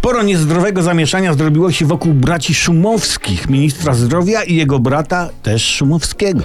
Sporo niezdrowego zamieszania zrobiło się wokół braci Szumowskich, ministra zdrowia i jego brata też Szumowskiego.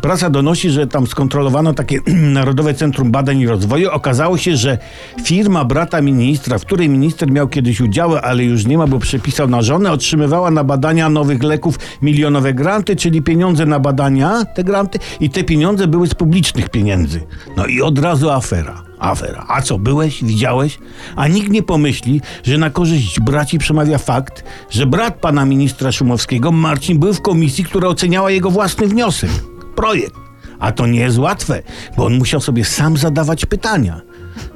Prasa donosi, że tam skontrolowano takie Narodowe Centrum Badań i Rozwoju. Okazało się, że firma brata ministra, w której minister miał kiedyś udziały, ale już nie ma, bo przepisał na żonę, otrzymywała na badania nowych leków milionowe granty, czyli pieniądze na badania, te granty, i te pieniądze były z publicznych pieniędzy. No i od razu afera. Afera. A co, byłeś? Widziałeś? A nikt nie pomyśli, że na korzyść braci przemawia fakt, że brat pana ministra Szumowskiego, Marcin, był w komisji, która oceniała jego własny wniosek projekt. A to nie jest łatwe, bo on musiał sobie sam zadawać pytania.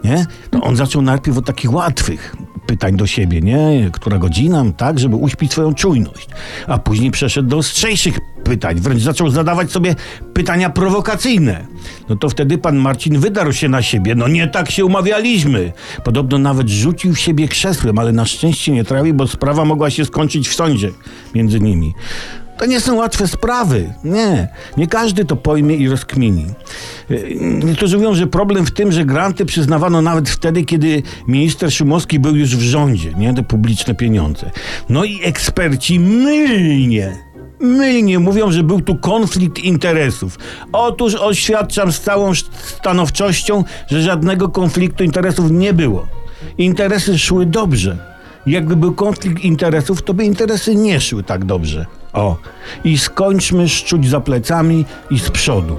Nie? To on zaczął najpierw od takich łatwych pytań do siebie, nie? Która godzina, tak, żeby uśpić swoją czujność. A później przeszedł do ostrzejszych pytań, wręcz zaczął zadawać sobie pytania prowokacyjne. No to wtedy pan Marcin wydarł się na siebie. No nie tak się umawialiśmy. Podobno nawet rzucił siebie krzesłem, ale na szczęście nie trafił, bo sprawa mogła się skończyć w sądzie między nimi. To nie są łatwe sprawy. Nie. Nie każdy to pojmie i rozkmini. Niektórzy mówią, że problem w tym, że granty przyznawano nawet wtedy, kiedy minister Szumowski był już w rządzie, nie? Te publiczne pieniądze. No i eksperci mylnie mylnie mówią, że był tu konflikt interesów. Otóż oświadczam z całą stanowczością, że żadnego konfliktu interesów nie było. Interesy szły dobrze. Jakby był konflikt interesów, to by interesy nie szły tak dobrze. O, i skończmy szczuć za plecami i z przodu.